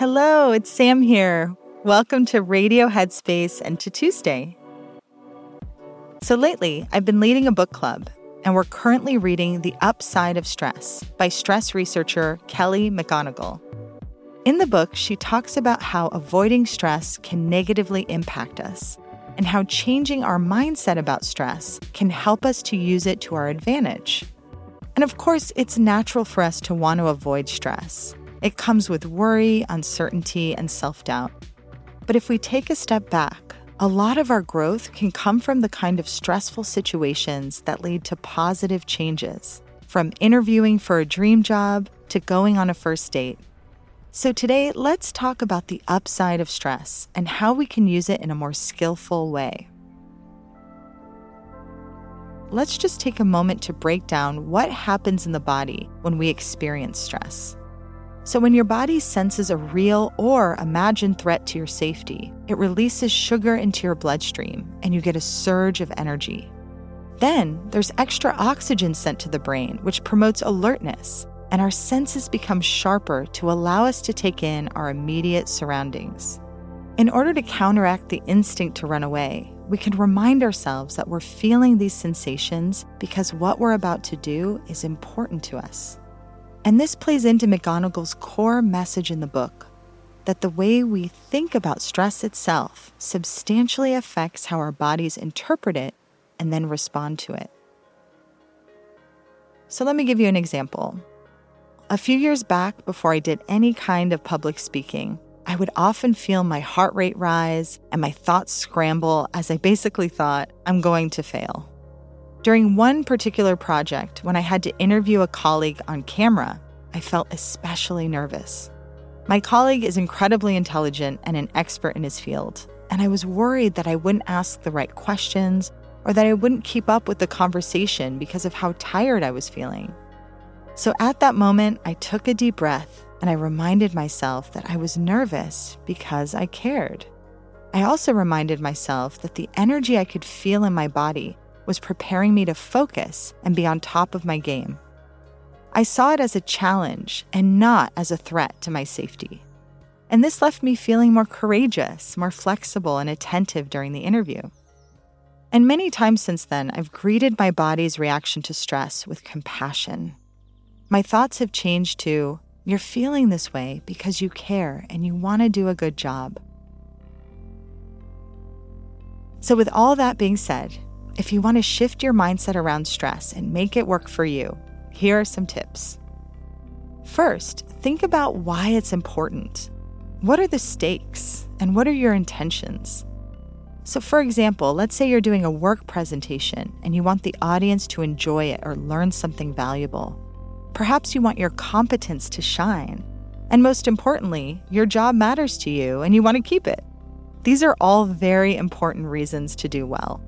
Hello, it's Sam here. Welcome to Radio Headspace and to Tuesday. So, lately, I've been leading a book club, and we're currently reading The Upside of Stress by stress researcher Kelly McGonigal. In the book, she talks about how avoiding stress can negatively impact us and how changing our mindset about stress can help us to use it to our advantage. And of course, it's natural for us to want to avoid stress. It comes with worry, uncertainty, and self doubt. But if we take a step back, a lot of our growth can come from the kind of stressful situations that lead to positive changes, from interviewing for a dream job to going on a first date. So, today, let's talk about the upside of stress and how we can use it in a more skillful way. Let's just take a moment to break down what happens in the body when we experience stress. So, when your body senses a real or imagined threat to your safety, it releases sugar into your bloodstream and you get a surge of energy. Then there's extra oxygen sent to the brain, which promotes alertness, and our senses become sharper to allow us to take in our immediate surroundings. In order to counteract the instinct to run away, we can remind ourselves that we're feeling these sensations because what we're about to do is important to us. And this plays into McGonigal's core message in the book that the way we think about stress itself substantially affects how our bodies interpret it and then respond to it. So, let me give you an example. A few years back, before I did any kind of public speaking, I would often feel my heart rate rise and my thoughts scramble as I basically thought, I'm going to fail. During one particular project, when I had to interview a colleague on camera, I felt especially nervous. My colleague is incredibly intelligent and an expert in his field, and I was worried that I wouldn't ask the right questions or that I wouldn't keep up with the conversation because of how tired I was feeling. So at that moment, I took a deep breath and I reminded myself that I was nervous because I cared. I also reminded myself that the energy I could feel in my body was preparing me to focus and be on top of my game. I saw it as a challenge and not as a threat to my safety. And this left me feeling more courageous, more flexible, and attentive during the interview. And many times since then, I've greeted my body's reaction to stress with compassion. My thoughts have changed to, you're feeling this way because you care and you want to do a good job. So, with all that being said, if you want to shift your mindset around stress and make it work for you, here are some tips. First, think about why it's important. What are the stakes and what are your intentions? So, for example, let's say you're doing a work presentation and you want the audience to enjoy it or learn something valuable. Perhaps you want your competence to shine. And most importantly, your job matters to you and you want to keep it. These are all very important reasons to do well.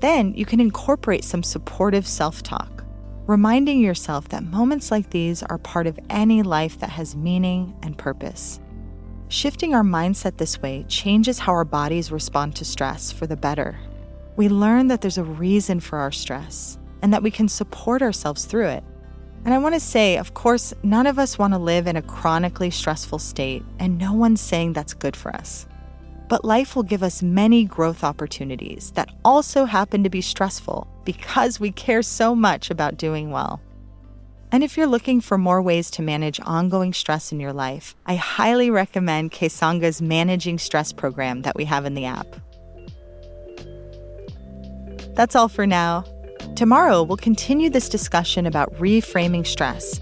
Then you can incorporate some supportive self talk, reminding yourself that moments like these are part of any life that has meaning and purpose. Shifting our mindset this way changes how our bodies respond to stress for the better. We learn that there's a reason for our stress and that we can support ourselves through it. And I want to say, of course, none of us want to live in a chronically stressful state, and no one's saying that's good for us. But life will give us many growth opportunities that also happen to be stressful because we care so much about doing well. And if you're looking for more ways to manage ongoing stress in your life, I highly recommend Kessonga's Managing Stress program that we have in the app. That's all for now. Tomorrow, we'll continue this discussion about reframing stress.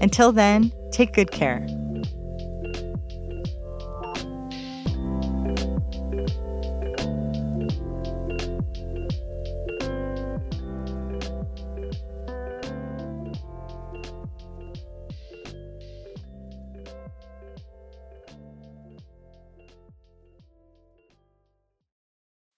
Until then, take good care.